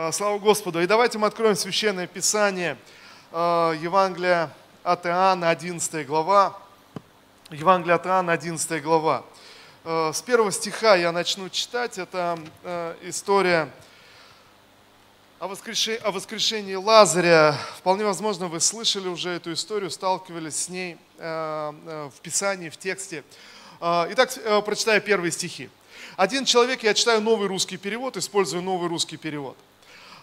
А, слава Господу. И давайте мы откроем Священное Писание, а, Евангелие от Иоанна, 11 глава. Евангелие от Иоанна, 11 глава. А, с первого стиха я начну читать. Это история о воскрешении, Лазаря. Вполне возможно, вы слышали уже эту историю, сталкивались с ней в Писании, в тексте. Итак, прочитаю первые стихи. Один человек, я читаю новый русский перевод, использую новый русский перевод.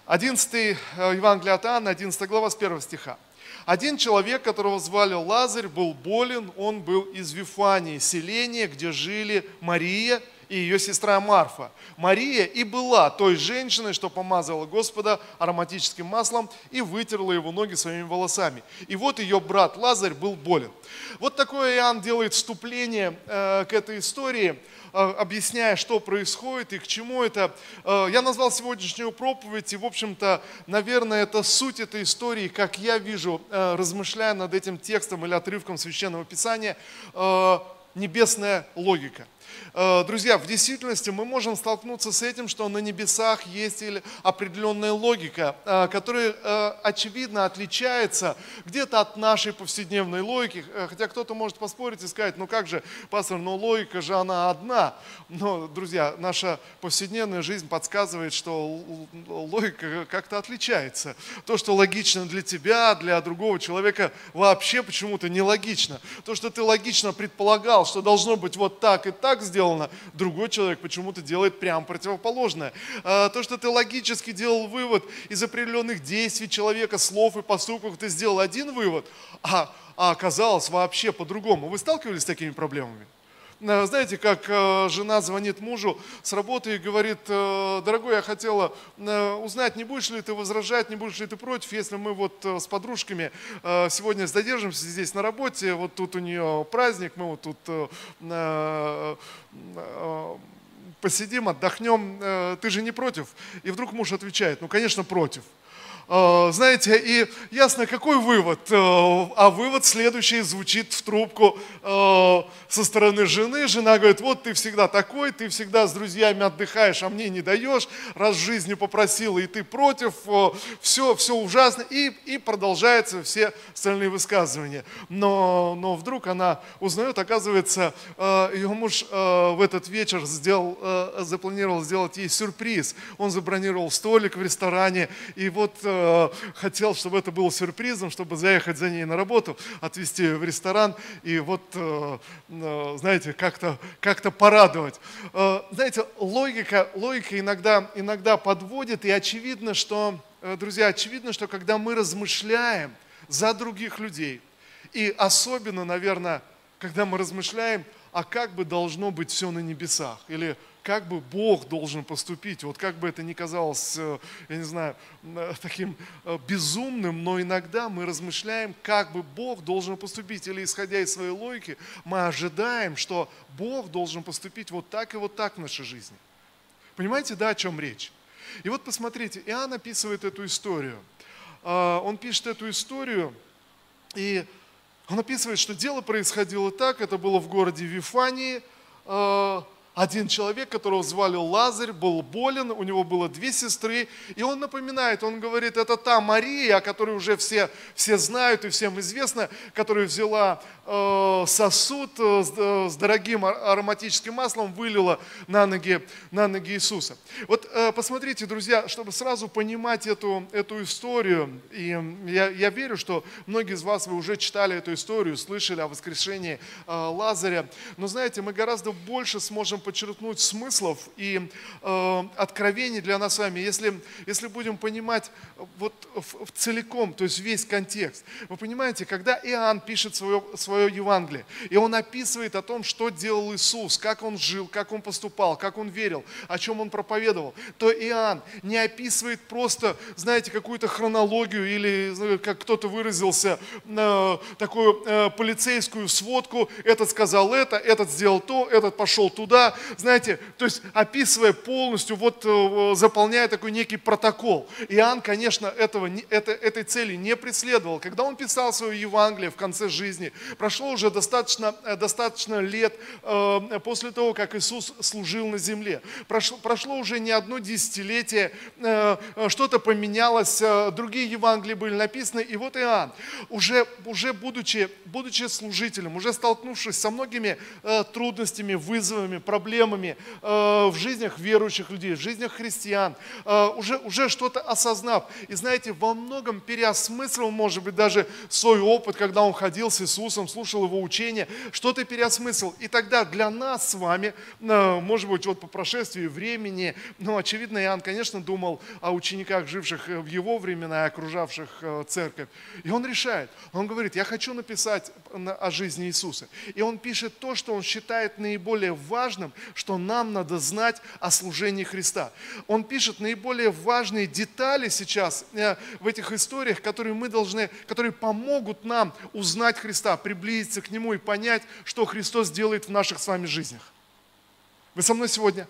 11 э, Евангелие от Иоанна, 11 глава с 1 стиха. Один человек, которого звали Лазарь, был болен, он был из Вифании, селения, где жили Мария и ее сестра Марфа. Мария и была той женщиной, что помазала Господа ароматическим маслом и вытерла его ноги своими волосами. И вот ее брат Лазарь был болен. Вот такое Иоанн делает вступление э, к этой истории – Э, объясняя, что происходит и к чему это. Э, я назвал сегодняшнюю проповедь, и, в общем-то, наверное, это суть этой истории, как я вижу, размышляя над этим текстом или отрывком Священного Писания, небесная логика. Э, друзья, в действительности мы можем столкнуться с этим, что на небесах есть определенная логика, э, которая э, очевидно отличается где-то от нашей повседневной логики. Хотя кто-то может поспорить и сказать, ну как же, пастор, но логика же она одна. Но, друзья, наша повседневная жизнь подсказывает, что логика как-то отличается. То, что логично для тебя, для другого человека, вообще почему-то нелогично. То, что ты логично предполагал, что должно быть вот так и так, сделано, другой человек почему-то делает прям противоположное. А, то, что ты логически делал вывод из определенных действий человека, слов и поступков, ты сделал один вывод, а, а оказалось вообще по-другому. Вы сталкивались с такими проблемами? Э, знаете, как э, жена звонит мужу с работы и говорит, э, дорогой, я хотела узнать, не будешь ли ты возражать, не будешь ли ты против, если мы вот с подружками сегодня задержимся здесь на работе, вот тут у нее праздник, мы вот тут посидим, отдохнем, ты же не против? И вдруг муж отвечает, ну, конечно, против. Э, знаете, и ясно, какой вывод? Э, а вывод следующий звучит в трубку э, со стороны жены. Жена говорит, вот ты всегда такой, ты всегда с друзьями отдыхаешь, а мне не даешь, раз жизнью попросила, и ты против, все, все ужасно. И, и продолжаются все остальные высказывания. Но, но вдруг она узнает, оказывается, ее муж в этот вечер сделал, запланировал сделать ей сюрприз. Он забронировал столик в ресторане, и вот хотел, чтобы это было сюрпризом, чтобы заехать за ней на работу, отвезти в ресторан и вот, э, э, знаете, как-то как порадовать. Знаете, логика, логика иногда, иногда подводит, и очевидно, что, друзья, очевидно, что когда мы размышляем за других людей, и особенно, наверное, когда мы размышляем, а как бы должно быть все на небесах, или как бы Бог должен поступить. Вот как бы это ни казалось, э, я не знаю, э, таким э, безумным, но иногда мы размышляем, как бы Бог должен поступить. Или исходя из своей логики, мы ожидаем, что Бог должен поступить вот так и вот так в нашей жизни. Понимаете, да, о чем речь? И вот посмотрите, Иоанн описывает эту историю. Он пишет эту историю, и он описывает, что дело происходило так, это было в городе Вифании, один человек, которого звали Лазарь, был болен, у него было две сестры, и он напоминает, он говорит, это та Мария, о которой уже все, все знают и всем известно, которая взяла э, сосуд э, с, э, дорогим ароматическим маслом, вылила на ноги, на ноги Иисуса. Вот э, посмотрите, друзья, чтобы сразу понимать эту, эту историю, и я, я верю, что многие из вас, вы уже читали эту историю, слышали о воскрешении э, Лазаря, но знаете, мы гораздо больше сможем подчеркнуть смыслов и э, откровений для нас с вами, если, если будем понимать вот в, в целиком, то есть весь контекст. Вы понимаете, когда Иоанн пишет свое, свое Евангелие, и он описывает о том, что делал Иисус, как он жил, как он поступал, как он верил, о чем он проповедовал, то Иоанн не описывает просто, знаете, какую-то хронологию или, как кто-то выразился, э, такую э, полицейскую сводку, этот сказал это, этот сделал то, этот пошел туда, знаете, то есть описывая полностью, вот э, заполняя такой некий протокол. Иоанн, конечно, этого, это, этой цели не преследовал. Когда он писал свое Евангелие в конце жизни, прошло уже достаточно, э, достаточно лет э, после того, как Иисус служил на земле. Прошло, прошло уже не одно десятилетие, что-то поменялось, другие Евангелия были написаны, и вот Иоанн, уже, уже будучи, будучи служителем, уже столкнувшись со многими трудностями, вызовами, проблемами в жизнях верующих людей, в жизнях христиан, уже, уже что-то осознав. И знаете, во многом переосмыслил, может быть, даже свой опыт, когда он ходил с Иисусом, слушал его учения, что-то переосмыслил. И тогда для нас с вами, э, может быть, вот по прошествии времени, ну, очевидно, Иоанн, конечно, думал о учениках, живших в его времена, окружавших э, церковь. И он решает, он говорит, я хочу написать о жизни Иисуса. И он пишет то, что он считает наиболее важным, что нам надо знать о служении Христа. Он пишет наиболее важные детали сейчас э, в этих историях, которые мы должны, которые помогут нам узнать Христа, приблизиться к Нему и понять, что Христос делает в наших с вами жизнях. Вы со мной сегодня?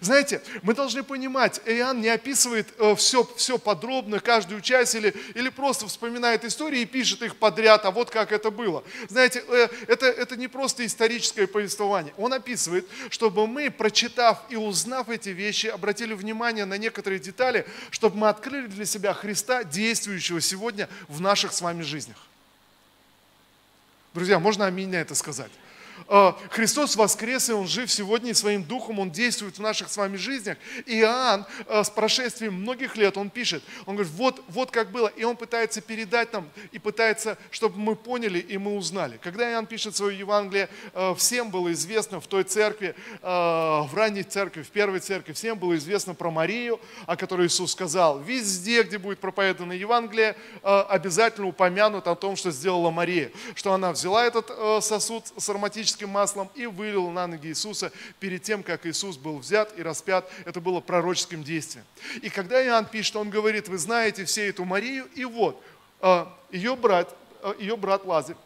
Знаете, мы должны понимать, Иоанн не описывает все, э, все подробно, каждую часть, или, или просто вспоминает истории и пишет их подряд, а вот как это было. Знаете, э, это, это не просто историческое повествование. Он описывает, чтобы мы, прочитав и узнав эти вещи, обратили внимание на некоторые детали, чтобы мы открыли для себя Христа, действующего сегодня в наших с вами жизнях. Друзья, можно аминь на это сказать? Э, Христос воскрес, и Он жив сегодня, и своим духом Он действует в наших с вами жизнях. Иоанн э, с прошествием многих лет, он пишет, он говорит, вот, вот как было, и он пытается передать нам, и пытается, чтобы мы поняли и мы узнали. Когда Иоанн пишет свое Евангелие, э, всем было известно в той церкви, в ранней церкви, в первой церкви, всем было известно про Марию, о которой Иисус сказал, везде, где будет проповедано Евангелие, обязательно упомянут о том, что сделала Мария, что она взяла этот сосуд с ароматическим оливковым маслом и вылил на ноги Иисуса перед тем, как Иисус был взят и распят. Это было пророческим действием. И когда Иоанн пишет, он говорит, вы знаете все эту Марию, и вот, а, ее брат, а, ее брат Лазарь,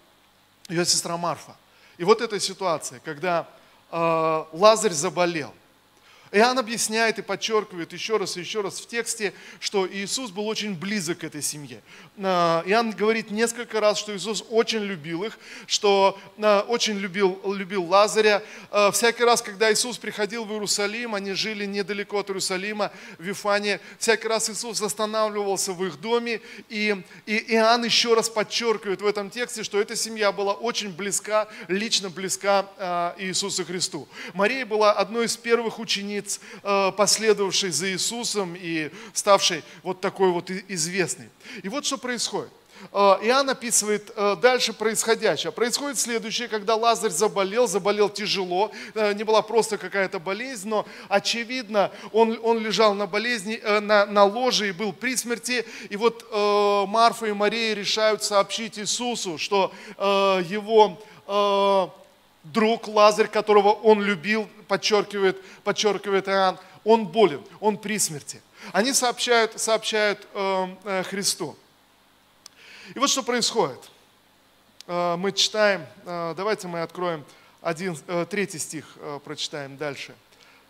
ее сестра Марфа. И вот эта ситуация, когда а, Лазарь заболел – Иоанн объясняет и подчеркивает еще раз и еще раз в тексте, что Иисус был очень близок к этой семье. А, Иоанн говорит несколько раз, что Иисус очень любил их, что а, очень любил, любил Лазаря. А, всякий раз, когда Иисус приходил в Иерусалим, они жили недалеко от Иерусалима, в Вифане, всякий раз Иисус останавливался в их доме, и, и Иоанн еще раз подчеркивает в этом тексте, что эта семья была очень близка, лично близка Иисусу Христу. Мария была одной из первых учениц учениц, э, последовавшей за Иисусом и ставшей вот такой вот известной. И вот что происходит. Э, Иоанн описывает э, дальше происходящее. Происходит следующее, когда Лазарь заболел, заболел тяжело, не была просто какая-то болезнь, но очевидно, он, он лежал на болезни, на, на ложе и был при смерти. И вот Марфа и Мария решают сообщить Иисусу, что его друг Лазарь, которого он любил, подчеркивает, подчеркивает Иоанн, он болен, он при смерти. Они сообщают, сообщают э, э, Христу. И вот что происходит. Э, мы читаем, э, давайте мы откроем один, э, третий стих, э, прочитаем дальше.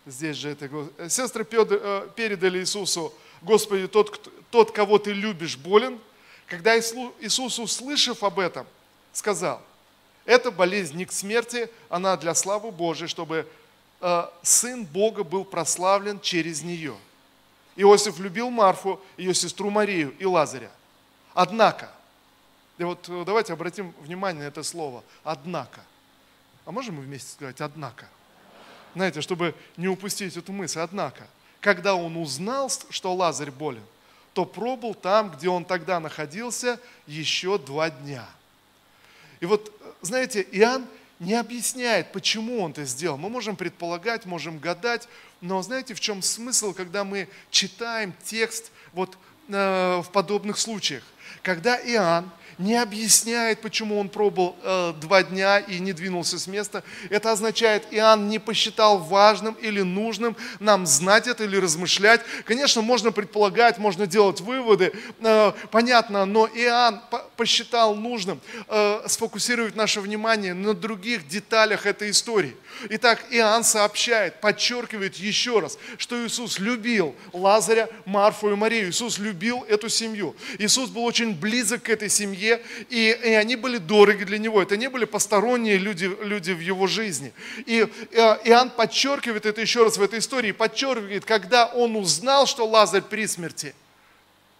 Здесь же это. Сестры Петр, передали Иисусу, Господи, тот, тот, кого ты любишь, болен. Когда Иисус, услышав об этом, сказал – эта болезнь не к смерти, она для славы Божией, чтобы э, Сын Бога был прославлен через нее. Иосиф любил Марфу, ее сестру Марию и Лазаря. Однако, и вот э, давайте обратим внимание на это слово «однако». А можем мы вместе сказать «однако»? Знаете, чтобы не упустить эту мысль. Однако, когда он узнал, что Лазарь болен, то пробыл там, где он тогда находился, еще два дня. И вот знаете, Иоанн не объясняет, почему он это сделал. Мы можем предполагать, можем гадать, но знаете, в чем смысл, когда мы читаем текст вот э, в подобных случаях? когда Иоанн не объясняет, почему он пробыл э, два дня и не двинулся с места. Это означает, Иоанн не посчитал важным или нужным нам знать это или размышлять. Конечно, можно предполагать, можно делать выводы, э, понятно, но Иоанн посчитал нужным э, сфокусировать наше внимание на других деталях этой истории. Итак, Иоанн сообщает, подчеркивает еще раз, что Иисус любил Лазаря, Марфу и Марию. Иисус любил эту семью. Иисус был очень близок к этой семье, и, и они были дороги для Него. Это не были посторонние люди, люди в Его жизни. И э, Иоанн подчеркивает это еще раз в этой истории, подчеркивает, когда он узнал, что Лазарь при смерти,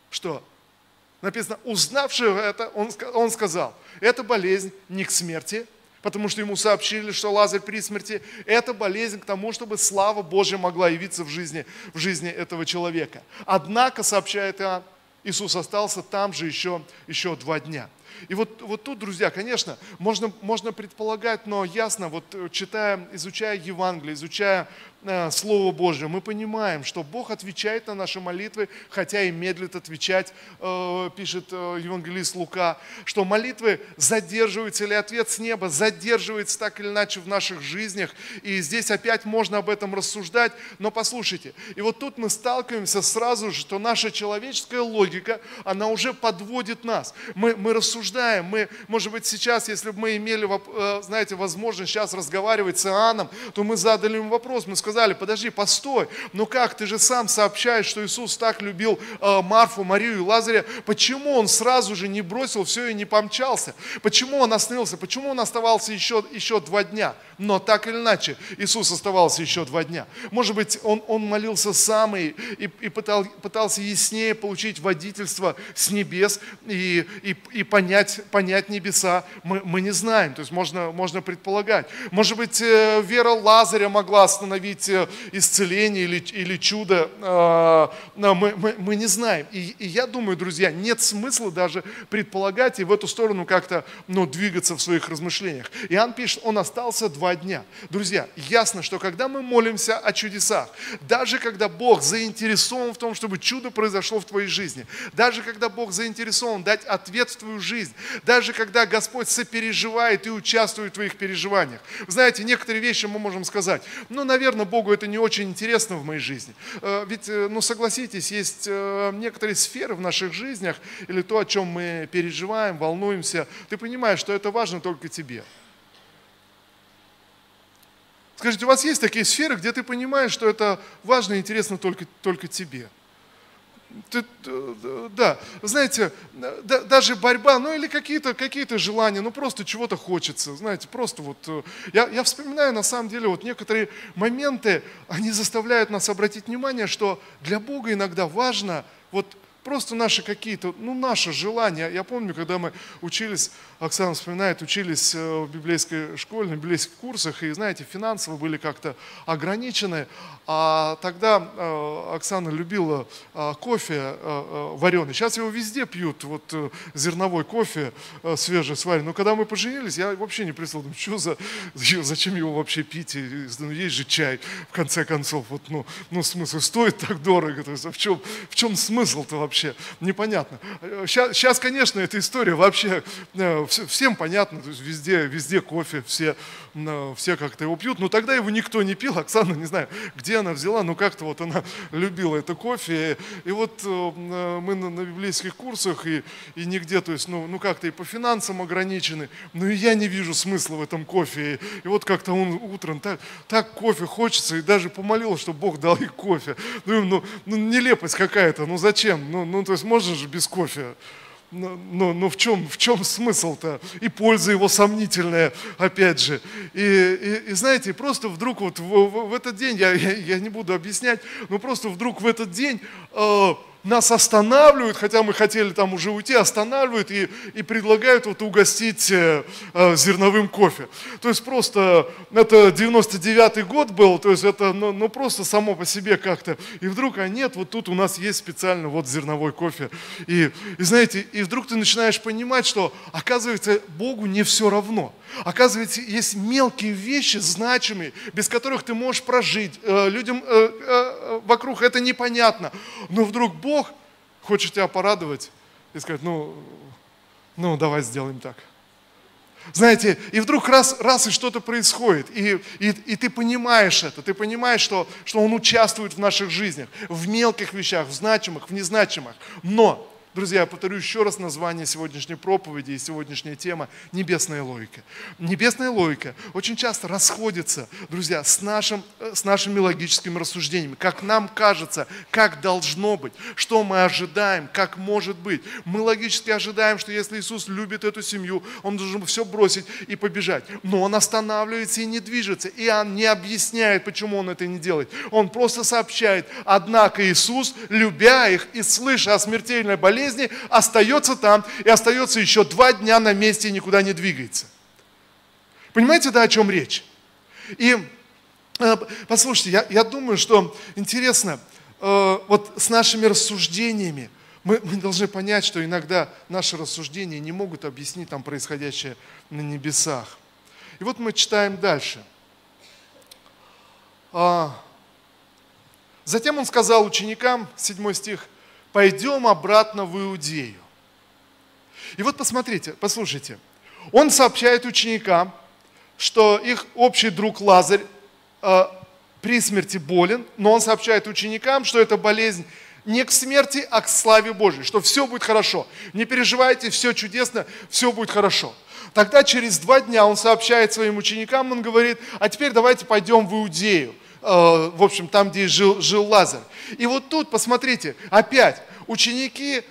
что? Написано, узнавший это, он, он сказал, эта болезнь не к смерти, потому что ему сообщили, что Лазарь при смерти. Это болезнь к тому, чтобы слава Божья могла явиться в жизни, в жизни этого человека. Однако, сообщает Иоанн, Иисус остался там же еще, еще два дня. И вот, вот тут, друзья, конечно, можно, можно предполагать, но ясно, вот читая, изучая Евангелие, изучая Э, Слово Божье, мы понимаем, что Бог отвечает на наши молитвы, хотя и медлит отвечать, э, пишет э, евангелист Лука, что молитвы задерживаются или ответ с неба задерживается так или иначе в наших жизнях. И здесь опять можно об этом рассуждать, но послушайте, и вот тут мы сталкиваемся сразу же, что наша человеческая логика, она уже подводит нас. Мы, мы рассуждаем, мы, может быть, сейчас, если бы мы имели, знаете, возможность сейчас разговаривать с Иоанном, то мы задали ему вопрос, мы сказали, сказали, подожди, постой, ну как, ты же сам сообщаешь, что Иисус так любил э, Марфу, Марию и Лазаря, почему он сразу же не бросил все и не помчался? Почему он остановился? Почему он оставался еще, еще два дня? Но так или иначе, Иисус оставался еще два дня. Может быть, он, он молился сам и, и, и пытал, пытался яснее получить водительство с небес и, и, и понять, понять небеса. Мы, мы не знаем, то есть можно, можно предполагать. Может быть, э, вера Лазаря могла остановить быть исцеление или, или чудо, а, мы, мы, мы не знаем. И, и я думаю, друзья, нет смысла даже предполагать и в эту сторону как-то ну, двигаться в своих размышлениях. Иоанн пишет, он остался два дня. Друзья, ясно, что когда мы молимся о чудесах, даже когда Бог заинтересован в том, чтобы чудо произошло в твоей жизни, даже когда Бог заинтересован дать ответ в твою жизнь, даже когда Господь сопереживает и участвует в твоих переживаниях. Знаете, некоторые вещи мы можем сказать, ну, наверное, Богу это не очень интересно в моей жизни. Э, ведь, э, ну согласитесь, есть э, некоторые сферы в наших жизнях, или то, о чем мы переживаем, волнуемся, ты понимаешь, что это важно только тебе. Скажите, у вас есть такие сферы, где ты понимаешь, что это важно и интересно только, только тебе? Да, знаете, да, даже борьба, ну или какие-то какие желания, ну просто чего-то хочется, знаете, просто вот, э, я, я вспоминаю на самом деле вот некоторые моменты, они заставляют нас обратить внимание, что для Бога иногда важно вот просто наши какие-то, ну, наши желания. Я помню, когда мы учились, Оксана вспоминает, учились э, в библейской школе, на библейских курсах, и, знаете, финансово были как-то ограничены, а тогда э, Оксана любила э, кофе вареный. Сейчас его везде пьют, вот зерновой кофе свежий, сваренный. Но когда мы поженились, я вообще не представил, думаю, что за, зачем его вообще пить, ну, есть же чай, в конце концов, вот, ну, ну смысл, стоит так дорого, то есть, а в чем, в чем смысл-то вообще? Вообще непонятно. Сейчас, сейчас конечно, эта история вообще э, всем понятна, то есть везде, везде кофе, все, э, все как-то его пьют, но тогда его никто не пил, Оксана, не знаю, где она взяла, но как-то вот она любила это кофе, и вот э, мы на, на библейских курсах и, и нигде, то есть, ну, ну как-то и по финансам ограничены, но и я не вижу смысла в этом кофе, и, и вот как-то он утром так, так кофе хочется, и даже помолил, чтобы Бог дал ей кофе. Ну, ну, ну нелепость какая-то, ну зачем? Ну, ну, то есть можно же без кофе. Но, но, но в чем, в чем смысл-то? И польза его сомнительная, опять же. И, и, и знаете, просто вдруг вот в, в, в этот день, я, я, я не буду объяснять, но просто вдруг в этот день э, нас останавливают, хотя мы хотели там уже уйти, останавливают и, и предлагают вот угостить э, э, зерновым кофе. То есть просто, это 99-й год был, то есть это ну, ну просто само по себе как-то. И вдруг, а нет, вот тут у нас есть специально вот зерновой кофе. И, и знаете, и вдруг ты начинаешь понимать, что оказывается Богу не все равно. Оказывается, есть мелкие вещи, значимые, без которых ты можешь прожить. Э, людям э, э, вокруг это непонятно. Но вдруг Бог хочет тебя порадовать и сказать, ну, ну давай сделаем так. Знаете, и вдруг раз, раз и что-то происходит, и, и, и ты понимаешь это, ты понимаешь, что, что Он участвует в наших жизнях, в мелких вещах, в значимых, в незначимых. Но Друзья, я повторю еще раз название сегодняшней проповеди и сегодняшняя тема – небесная логика. Небесная логика очень часто расходится, друзья, с, нашим, э, с нашими логическими рассуждениями. Как нам кажется, как должно быть, что мы ожидаем, как может быть. Мы логически ожидаем, что если Иисус любит эту семью, Он должен все бросить и побежать. Но Он останавливается и не движется. И Он не объясняет, почему Он это не делает. Он просто сообщает, однако Иисус, любя их и слыша о смертельной болезни, болезни, остается там и остается еще два дня на месте и никуда не двигается. Понимаете, да, о чем речь? И э, послушайте, я, я думаю, что интересно, э, вот с нашими рассуждениями, мы, мы должны понять, что иногда наши рассуждения не могут объяснить там происходящее на небесах. И вот мы читаем дальше. А, затем он сказал ученикам, 7 стих, пойдем обратно в Иудею. И вот посмотрите, послушайте. Он сообщает ученикам, что их общий друг Лазарь э, при смерти болен, но он сообщает ученикам, что эта болезнь не к смерти, а к славе Божьей, что все будет хорошо. Не переживайте, все чудесно, все будет хорошо. Тогда через два дня он сообщает своим ученикам, он говорит, а теперь давайте пойдем в Иудею. Э, в общем, там, где жил, жил Лазарь. И вот тут, посмотрите, опять, ученики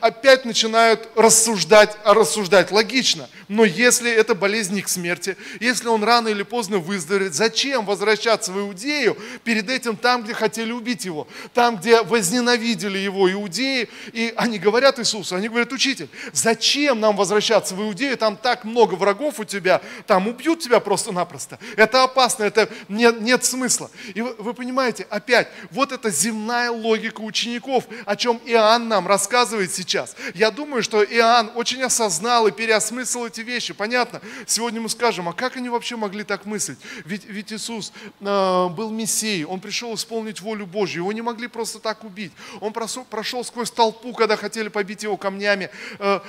опять начинают рассуждать, рассуждать логично. Но если это болезнь к смерти, если он рано или поздно выздоровеет, зачем возвращаться в Иудею перед этим там, где хотели убить его, там, где возненавидели его иудеи, и они говорят Иисусу, они говорят, учитель, зачем нам возвращаться в Иудею, там так много врагов у тебя, там убьют тебя просто-напросто. Это опасно, это нет, нет смысла. И вы, вы понимаете, опять, вот эта земная логика учеников, о чем Иоанн нам рассказывает сейчас. Я думаю, что Иоанн очень осознал и переосмыслил эти вещи. Понятно, сегодня мы скажем, а как они вообще могли так мыслить? Ведь, ведь Иисус э, был Мессией, Он пришел исполнить волю Божью, его не могли просто так убить. Он прошел, прошел сквозь толпу, когда хотели побить его камнями. Э,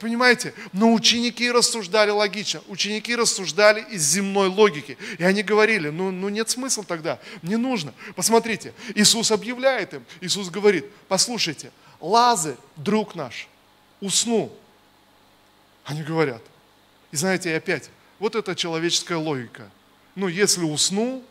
понимаете? Но ученики рассуждали логично, ученики рассуждали из земной логики. И они говорили, ну, ну нет смысла тогда, не нужно. Посмотрите, Иисус объявляет им, Иисус говорит, послушайте, Лазарь, друг наш, уснул. Они говорят. И знаете, опять, вот это человеческая логика. Ну, если уснул,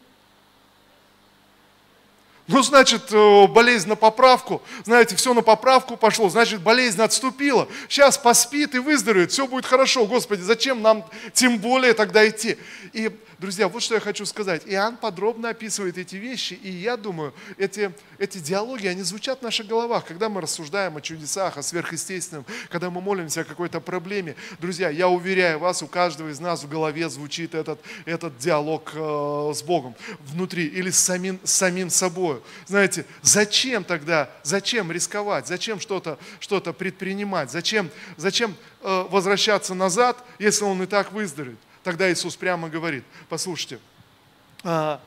ну, значит, э, болезнь на поправку, знаете, все на поправку пошло, значит, болезнь отступила. Сейчас поспит и выздоровеет, все будет хорошо. Господи, зачем нам тем более тогда идти? И Друзья, вот что я хочу сказать. Иоанн подробно описывает эти вещи, и я думаю, эти, эти диалоги, они звучат в наших головах, когда мы рассуждаем о чудесах, о сверхъестественном, когда мы молимся о какой-то проблеме. Друзья, я уверяю вас, у каждого из нас в голове звучит этот, этот диалог э, с Богом внутри или с самим, с самим собой. Знаете, зачем тогда, зачем рисковать, зачем что-то что предпринимать, зачем, зачем э, возвращаться назад, если он и так выздоровеет? Тогда Иисус прямо говорит, послушайте, а,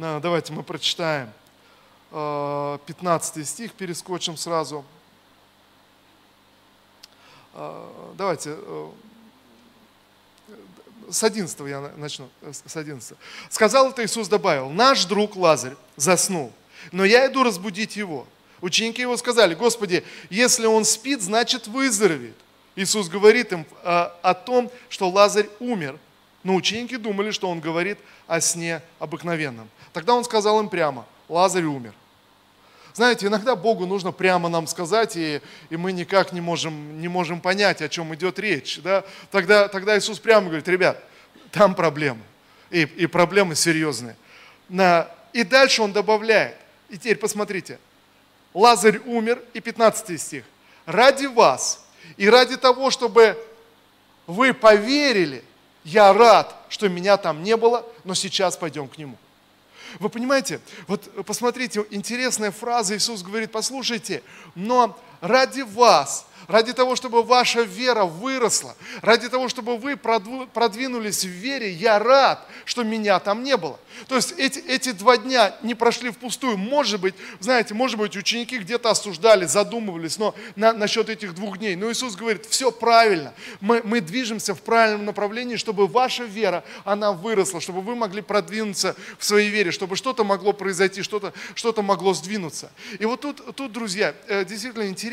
а, давайте мы прочитаем 15 а, стих, перескочим сразу. Давайте э, с 11 я начну, с 11. Сказал это Иисус, добавил, наш друг Лазарь заснул, но я иду разбудить его. Ученики его сказали, Господи, если он спит, значит выздоровеет. Иисус говорит им о, о том, что Лазарь умер. Но ученики думали, что он говорит о сне обыкновенном. Тогда он сказал им прямо, Лазарь умер. Знаете, иногда Богу нужно прямо нам сказать, и, и мы никак не можем, не можем понять, о чем идет речь. Да? Тогда, тогда Иисус прямо говорит, ребят, там проблемы, и, и проблемы серьезные. На, и дальше он добавляет, и теперь посмотрите, Лазарь умер, и 15 стих. Ради вас и ради того, чтобы вы поверили, я рад, что меня там не было, но сейчас пойдем к нему. Вы понимаете, вот посмотрите, интересная фраза, Иисус говорит, послушайте, но ради вас, ради того, чтобы ваша вера выросла, ради того, чтобы вы продвинулись в вере, я рад, что меня там не было. То есть эти, эти два дня не прошли впустую. Может быть, знаете, может быть, ученики где-то осуждали, задумывались но на, насчет этих двух дней. Но Иисус говорит, все правильно. Мы, мы движемся в правильном направлении, чтобы ваша вера, она выросла, чтобы вы могли продвинуться в своей вере, чтобы что-то могло произойти, что-то что могло сдвинуться. И вот тут, тут, друзья, э, действительно интересно,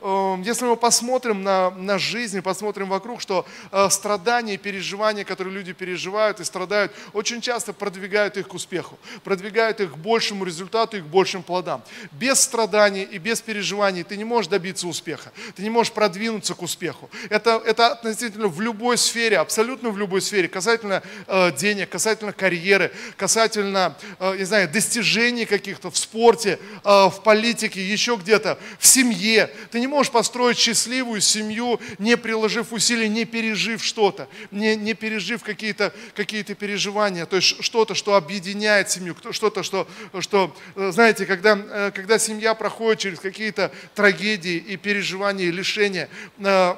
эм, если мы посмотрим на, на жизнь, посмотрим вокруг, что э, страдания и переживания, которые люди переживают и страдают, очень часто продвигают их к успеху, продвигают их к большему результату и к большим плодам. Без страданий и без переживаний ты не можешь добиться успеха, ты не можешь продвинуться к успеху. Это, это относительно в любой сфере, абсолютно в любой сфере, касательно э, денег, касательно карьеры, касательно, э, не знаю, достижений каких-то в спорте, в политике, еще где-то, в семье. Ты не можешь построить построить счастливую семью, не приложив усилий, не пережив что-то, не, не пережив какие-то какие переживания, то есть что-то, что объединяет семью, что-то, что, что, э, знаете, когда, э, когда семья проходит через какие-то трагедии и переживания, и лишения, э,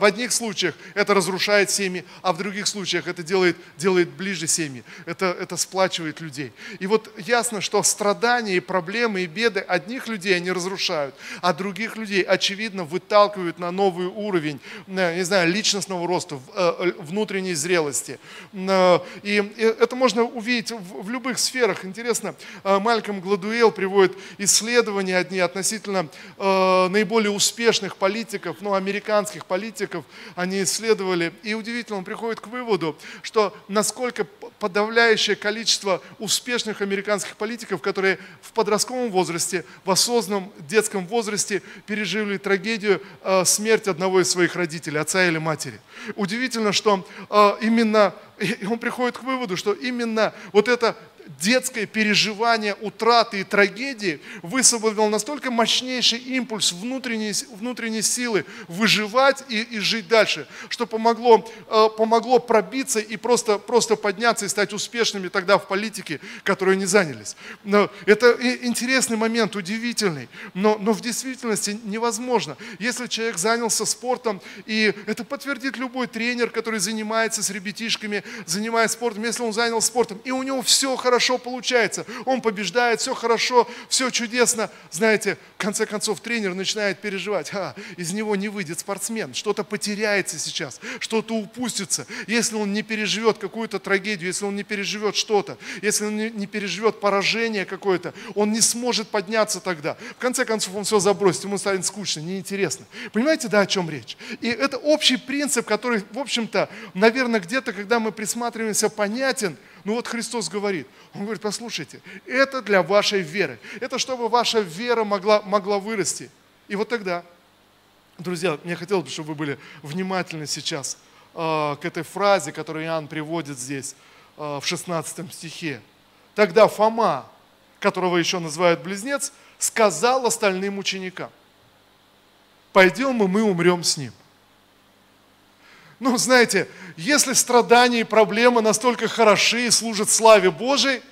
в одних случаях это разрушает семьи, а в других случаях это делает, делает ближе семьи, это, это сплачивает людей. И вот ясно, что страдания и проблемы и беды одних людей они разрушают, а других людей, очевидно, выталкивают на новый уровень, э, не знаю, личностного роста, э, внутренней зрелости. Э, и это можно увидеть в любых сферах. Интересно, Мальком Гладуэл приводит исследования одни относительно наиболее успешных политиков, ну, американских политиков, они исследовали. И удивительно, он приходит к выводу, что насколько подавляющее количество успешных американских политиков, которые в подростковом возрасте, в осознанном детском возрасте пережили трагедию э, смерти одного из своих родителей, отца или матери. Удивительно, что э, именно, и он приходит к выводу, что именно вот это детское переживание утраты и трагедии высвободил настолько мощнейший импульс внутренней, внутренней силы выживать и, и жить дальше, что помогло, э, помогло пробиться и просто, просто подняться и стать успешными тогда в политике, которой они занялись. Но это интересный момент, удивительный, но, но в действительности невозможно. Если человек занялся спортом, и это подтвердит любой тренер, который занимается с ребятишками, занимается спортом, если он занял спортом, и у него все хорошо, хорошо получается, он побеждает, все хорошо, все чудесно. Знаете, в конце концов тренер начинает переживать, а, из него не выйдет спортсмен, что-то потеряется сейчас, что-то упустится. Если он не переживет какую-то трагедию, если он не переживет что-то, если он не переживет поражение какое-то, он не сможет подняться тогда. В конце концов он все забросит, ему станет скучно, неинтересно. Понимаете, да, о чем речь? И это общий принцип, который, в общем-то, наверное, где-то, когда мы присматриваемся, понятен – ну вот Христос говорит, Он говорит, послушайте, это для вашей веры. Это чтобы ваша вера могла, могла вырасти. И вот тогда, друзья, мне хотелось бы, чтобы вы были внимательны сейчас э, к этой фразе, которую Иоанн приводит здесь э, в 16 стихе. Тогда Фома, которого еще называют близнец, сказал остальным ученикам, пойдем и мы умрем с ним. Ну, знаете, если страдания и проблемы настолько хороши и служат славе Божией,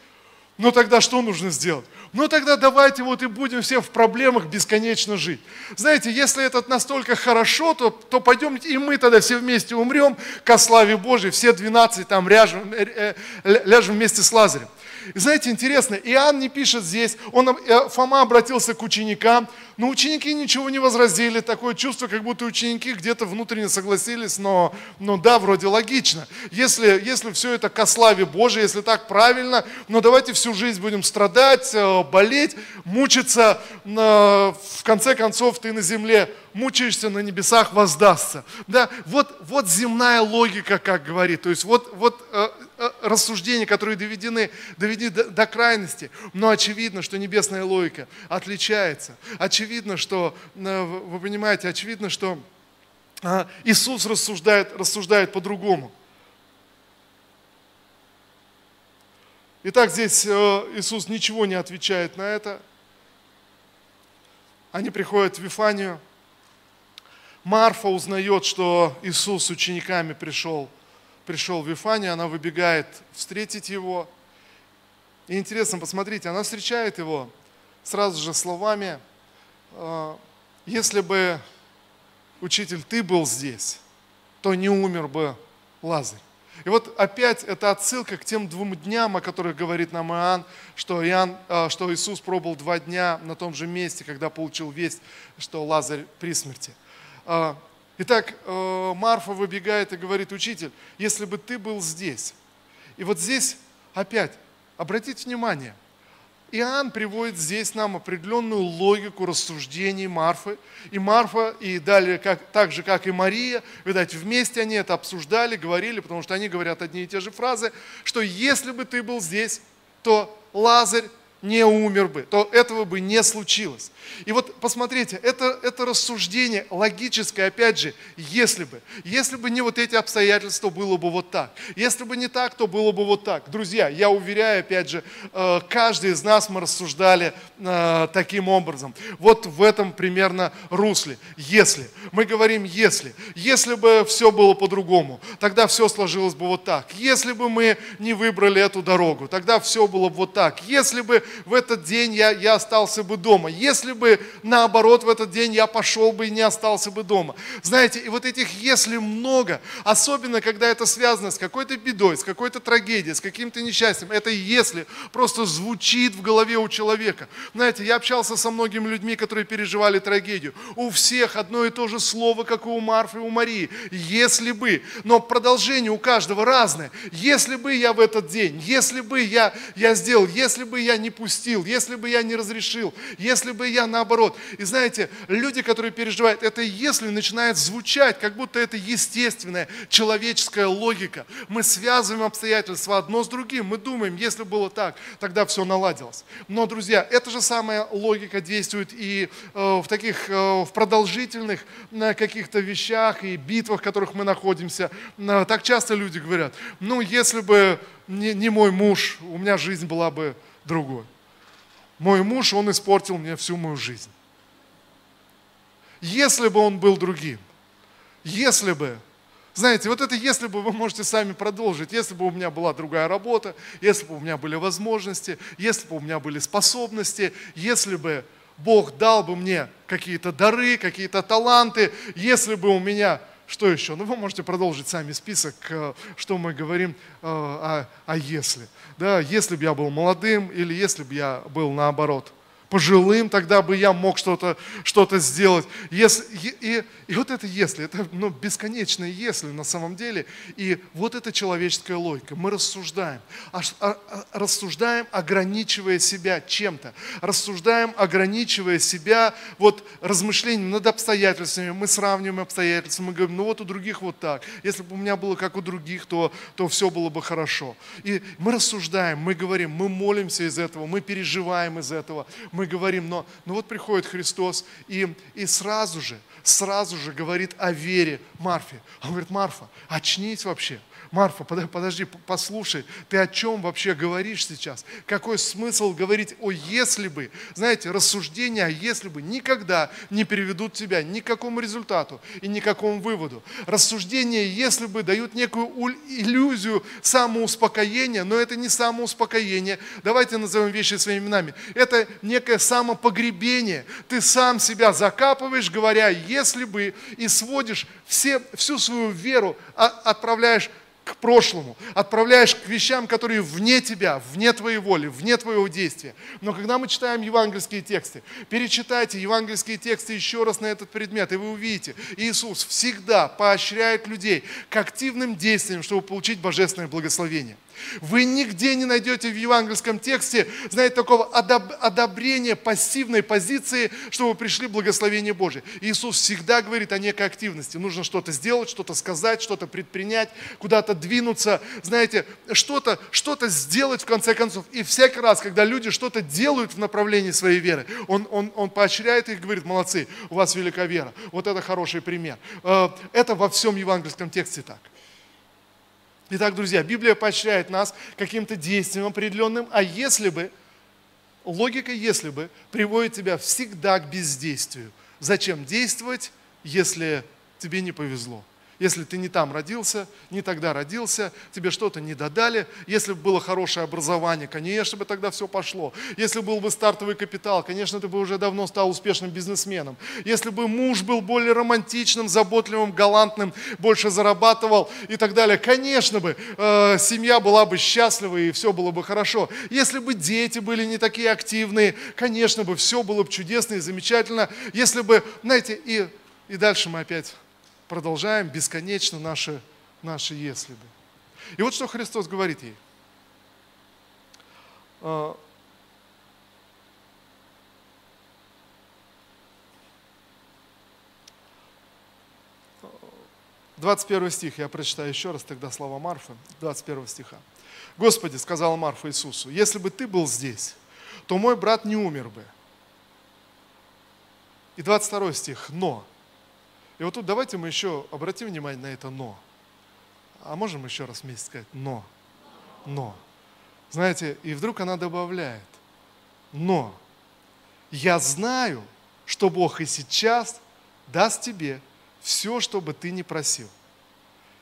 ну тогда что нужно сделать? Ну тогда давайте вот и будем все в проблемах бесконечно жить. Знаете, если это настолько хорошо, то, то пойдемте и мы тогда все вместе умрем ко славе Божией, все 12 там ляжем, э, э, ляжем вместе с Лазарем. И знаете, интересно, Иоанн не пишет здесь, он, э, Фома обратился к ученикам, но ученики ничего не возразили, такое чувство, как будто ученики где-то внутренне согласились, но, но да, вроде логично. Если, если все это ко славе Божией, если так правильно, но давайте всю жизнь будем страдать, э, болеть, мучиться, в конце концов ты на земле мучаешься, на небесах воздастся. Да, вот, вот земная логика, как говорит, то есть вот, вот э, Э, рассуждения, которые доведены, доведены до, до крайности. Но очевидно, что небесная логика отличается. Очевидно, что, э, вы понимаете, очевидно, что а, Иисус рассуждает, рассуждает по-другому. Итак, здесь э, Иисус ничего не отвечает на это. Они приходят в Вифанию. Марфа узнает, что Иисус с учениками пришел пришел в Вифанию, она выбегает встретить его. И интересно, посмотрите, она встречает его сразу же словами, «А, если бы учитель, ты был здесь, то не умер бы Лазарь. И вот опять это отсылка к тем двум дням, о которых говорит нам Иоанн, что, Иоанн, а, что Иисус пробыл два дня на том же месте, когда получил весть, что Лазарь при смерти. Итак, э, Марфа выбегает и говорит, учитель, если бы ты был здесь. И вот здесь опять, обратите внимание – Иоанн приводит здесь нам определенную логику рассуждений Марфы. И Марфа, и далее, как, так же, как и Мария, видать, вместе они это обсуждали, говорили, потому что они говорят одни и те же фразы, что если бы ты был здесь, то Лазарь не умер бы, то этого бы не случилось. И вот посмотрите, это, это рассуждение логическое, опять же, если бы. Если бы не вот эти обстоятельства, было бы вот так. Если бы не так, то было бы вот так. Друзья, я уверяю, опять же, э, каждый из нас мы рассуждали э, таким образом. Вот в этом примерно русле. Если. Мы говорим если. Если бы все было по-другому, тогда все сложилось бы вот так. Если бы мы не выбрали эту дорогу, тогда все было бы вот так. Если бы в этот день я, я остался бы дома. Если бы наоборот в этот день я пошел бы и не остался бы дома. Знаете, и вот этих «если» много, особенно когда это связано с какой-то бедой, с какой-то трагедией, с каким-то несчастьем. Это «если» просто звучит в голове у человека. Знаете, я общался со многими людьми, которые переживали трагедию. У всех одно и то же слово, как и у Марфы и у Марии. «Если бы». Но продолжение у каждого разное. «Если бы я в этот день», «если бы я, я сделал», «если бы я не пустил», «если бы я не разрешил», «если бы я наоборот. И знаете, люди, которые переживают это «если» начинает звучать, как будто это естественная человеческая логика. Мы связываем обстоятельства одно с другим. Мы думаем, если было так, тогда все наладилось. Но, друзья, эта же самая логика действует и э, в таких, э, в продолжительных на каких-то вещах и битвах, в которых мы находимся. Э, так часто люди говорят, ну, если бы не, не мой муж, у меня жизнь была бы другой. Мой муж, он испортил мне всю мою жизнь. Если бы он был другим, если бы, знаете, вот это если бы вы можете сами продолжить, если бы у меня была другая работа, если бы у меня были возможности, если бы у меня были способности, если бы Бог дал бы мне какие-то дары, какие-то таланты, если бы у меня что еще? Ну, вы можете продолжить сами список, э, что мы говорим э, о, о если. Да, если бы я был молодым или если бы я был наоборот пожилым, тогда бы я мог что-то что сделать. Если, и, и, и вот это если, это ну, бесконечное если на самом деле. И вот это человеческая логика. Мы рассуждаем, а, а, рассуждаем, ограничивая себя чем-то. Рассуждаем, ограничивая себя вот размышлением над обстоятельствами. Мы сравниваем обстоятельства, мы говорим, ну вот у других вот так. Если бы у меня было как у других, то, то все было бы хорошо. И мы рассуждаем, мы говорим, мы молимся из этого, мы переживаем из этого, мы говорим, но, но вот приходит Христос и, и сразу же, сразу же говорит о вере Марфе. Он говорит, Марфа, очнись вообще. Марфа, подожди, послушай, ты о чем вообще говоришь сейчас? Какой смысл говорить о «если бы»? Знаете, рассуждения о «если бы» никогда не приведут тебя ни к какому результату и ни к какому выводу. Рассуждения «если бы» дают некую иллюзию самоуспокоения, но это не самоуспокоение. Давайте назовем вещи своими именами. Это некое самопогребение. Ты сам себя закапываешь, говоря «если бы», и сводишь все, всю свою веру, а, отправляешь к прошлому, отправляешь к вещам, которые вне тебя, вне твоей воли, вне твоего действия. Но когда мы читаем евангельские тексты, перечитайте евангельские тексты еще раз на этот предмет, и вы увидите, Иисус всегда поощряет людей к активным действиям, чтобы получить божественное благословение. Вы нигде не найдете в евангельском тексте, знаете, такого одобрения пассивной позиции, чтобы пришли благословение Божие. Иисус всегда говорит о некой активности. Нужно что-то сделать, что-то сказать, что-то предпринять, куда-то двинуться, знаете, что-то что сделать в конце концов. И всякий раз, когда люди что-то делают в направлении своей веры, он, он, он поощряет их и говорит, молодцы, у вас велика вера. Вот это хороший пример. Э, это во всем евангельском тексте так. Итак, друзья, Библия поощряет нас каким-то действием определенным, а если бы, логика «если бы» приводит тебя всегда к бездействию. Зачем действовать, если тебе не повезло? Если ты не там родился, не тогда родился, тебе что-то не додали. Если бы было хорошее образование, конечно бы тогда все пошло. Если был бы стартовый капитал, конечно, ты бы уже давно стал успешным бизнесменом. Если бы муж был более романтичным, заботливым, галантным, больше зарабатывал и так далее, конечно бы э, семья была бы счастлива и все было бы хорошо. Если бы дети были не такие активные, конечно бы все было бы чудесно и замечательно. Если бы, знаете, и, и дальше мы опять продолжаем бесконечно наши, наши «если бы». И вот что Христос говорит ей. А, Двадцать первый стих, я прочитаю еще раз тогда слова Марфы, 21 стиха. «Господи, — сказала Марфа Иисусу, — если бы ты был здесь, то мой брат не умер бы». И 22 стих, «Но, и вот тут давайте мы еще обратим внимание на это «но». А можем еще раз вместе сказать «но». «Но». Знаете, и вдруг она добавляет «но». Я знаю, что Бог и сейчас даст тебе все, что бы ты не просил.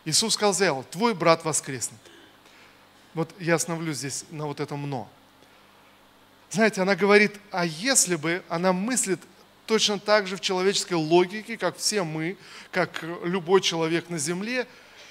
Иисус сказал, твой брат воскреснет. Вот я остановлюсь здесь на вот этом «но». Знаете, она говорит, а если бы она мыслит точно так же в человеческой логике, как все мы, как любой человек на земле,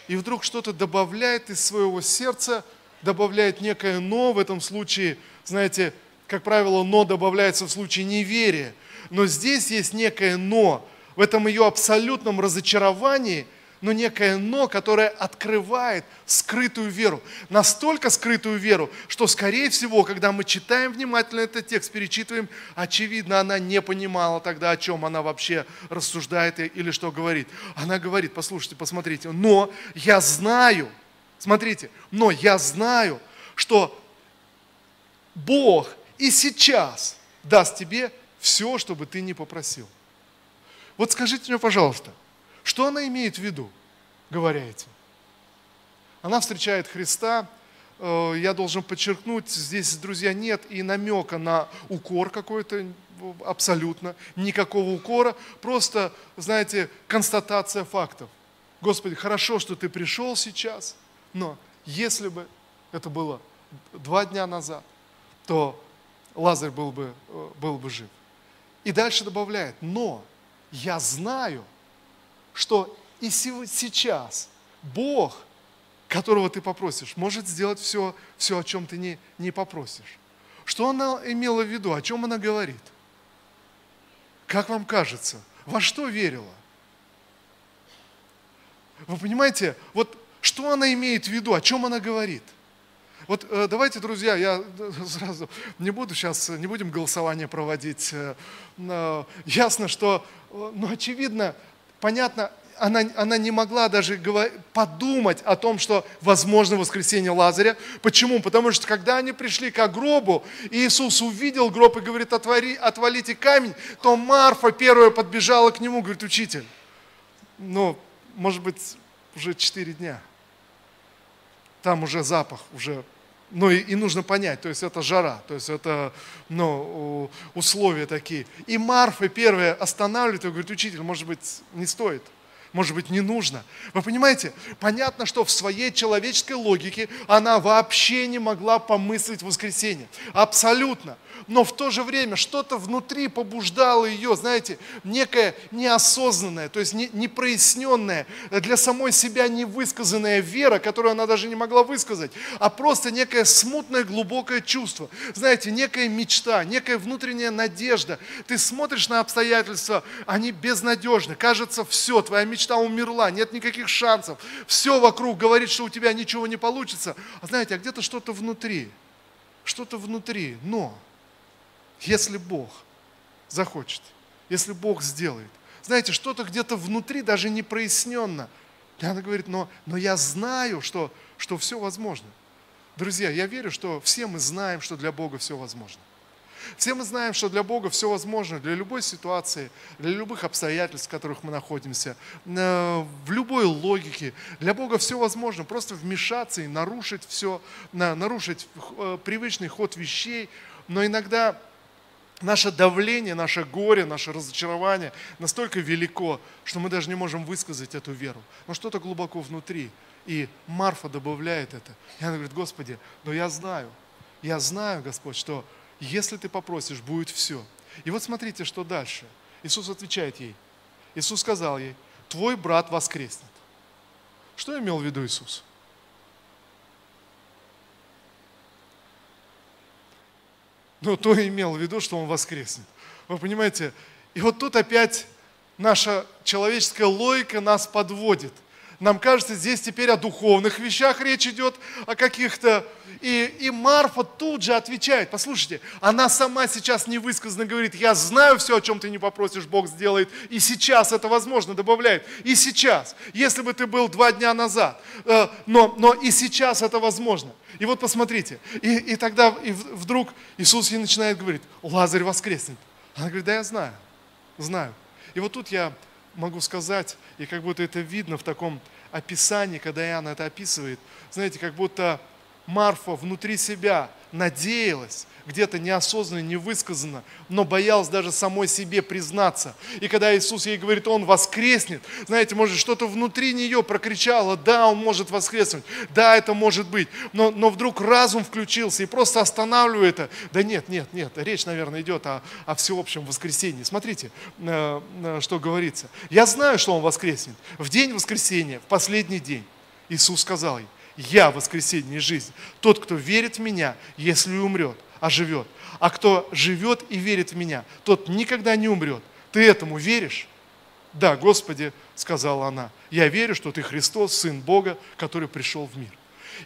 и вдруг что-то добавляет из своего сердца, добавляет некое «но», в этом случае, знаете, как правило, «но» добавляется в случае неверия, но здесь есть некое «но», в этом ее абсолютном разочаровании – но некое «но», которое открывает скрытую веру. Настолько скрытую веру, что, скорее всего, когда мы читаем внимательно этот текст, перечитываем, очевидно, она не понимала тогда, о чем она вообще рассуждает или что говорит. Она говорит, послушайте, посмотрите, но я знаю, смотрите, но я знаю, что Бог и сейчас даст тебе все, что бы ты не попросил. Вот скажите мне, пожалуйста – что она имеет в виду, говоря этим? Она встречает Христа, э, я должен подчеркнуть, здесь, друзья, нет и намека на укор какой-то, абсолютно, никакого укора, просто, знаете, констатация фактов. Господи, хорошо, что ты пришел сейчас, но если бы это было два дня назад, то Лазарь был бы, э, был бы жив. И дальше добавляет, но я знаю, что и сейчас Бог, которого ты попросишь, может сделать все, все о чем ты не, не попросишь. Что она имела в виду, о чем она говорит? Как вам кажется, во что верила? Вы понимаете, вот что она имеет в виду, о чем она говорит? Вот э, давайте, друзья, я сразу не буду сейчас, не будем голосование проводить. Э, ясно, что, э, ну, очевидно, понятно, она, она не могла даже подумать о том, что возможно воскресение Лазаря. Почему? Потому что когда они пришли к гробу, и Иисус увидел гроб и говорит, Отвори, отвалите камень, то Марфа первая подбежала к нему, говорит, учитель, ну, может быть, уже четыре дня. Там уже запах, уже ну и, и нужно понять, то есть это жара, то есть это ну, условия такие. И Марфа первая останавливает и говорит, учитель, может быть, не стоит может быть, не нужно. Вы понимаете, понятно, что в своей человеческой логике она вообще не могла помыслить воскресенье. Абсолютно. Но в то же время что-то внутри побуждало ее, знаете, некая неосознанная, то есть непроясненная, для самой себя невысказанная вера, которую она даже не могла высказать, а просто некое смутное глубокое чувство. Знаете, некая мечта, некая внутренняя надежда. Ты смотришь на обстоятельства, они безнадежны. Кажется, все, твоя мечта умерла, нет никаких шансов, все вокруг говорит, что у тебя ничего не получится. А знаете, а где-то что-то внутри, что-то внутри. Но если Бог захочет, если Бог сделает, знаете, что-то где-то внутри даже не проясненно. И она говорит, но, но я знаю, что, что все возможно. Друзья, я верю, что все мы знаем, что для Бога все возможно. Все мы знаем, что для Бога все возможно, для любой ситуации, для любых обстоятельств, в которых мы находимся, э, в любой логике. Для Бога все возможно. Просто вмешаться и нарушить все, нарушить э, привычный ход вещей. Но иногда наше давление, наше горе, наше разочарование настолько велико, что мы даже не можем высказать эту веру. Но что-то глубоко внутри. И Марфа добавляет это. И она говорит, Господи, но я знаю, я знаю, Господь, что если ты попросишь, будет все. И вот смотрите, что дальше. Иисус отвечает ей. Иисус сказал ей, твой брат воскреснет. Что имел в виду Иисус? Ну, то имел в виду, что он воскреснет. Вы понимаете? И вот тут опять наша человеческая логика нас подводит. Нам кажется, здесь теперь о духовных вещах речь идет, о каких-то... И, и Марфа тут же отвечает, послушайте, она сама сейчас невысказанно говорит, я знаю все, о чем ты не попросишь, Бог сделает, и сейчас это возможно, добавляет, и сейчас, если бы ты был два дня назад, э, но, но и сейчас это возможно. И вот посмотрите, и, и тогда и вдруг Иисус ей начинает говорить, Лазарь воскреснет. Она говорит, да я знаю, знаю. И вот тут я могу сказать, и как будто это видно в таком описании, когда Иоанн это описывает, знаете, как будто Марфа внутри себя надеялась, где-то неосознанно, невысказанно, но боялась даже самой себе признаться. И когда Иисус ей говорит, Он воскреснет, знаете, может, что-то внутри нее прокричало, да, Он может воскреснуть, да, это может быть, но, но вдруг разум включился и просто останавливает это. Да нет, нет, нет, речь, наверное, идет о, о всеобщем воскресении. Смотрите, э, э, что говорится. Я знаю, что Он воскреснет. В день воскресения, в последний день, Иисус сказал ей, я воскресенье и жизнь. Тот, кто верит в меня, если умрет, а живет. А кто живет и верит в меня, тот никогда не умрет. Ты этому веришь? Да, Господи, сказала она, я верю, что Ты Христос, Сын Бога, который пришел в мир.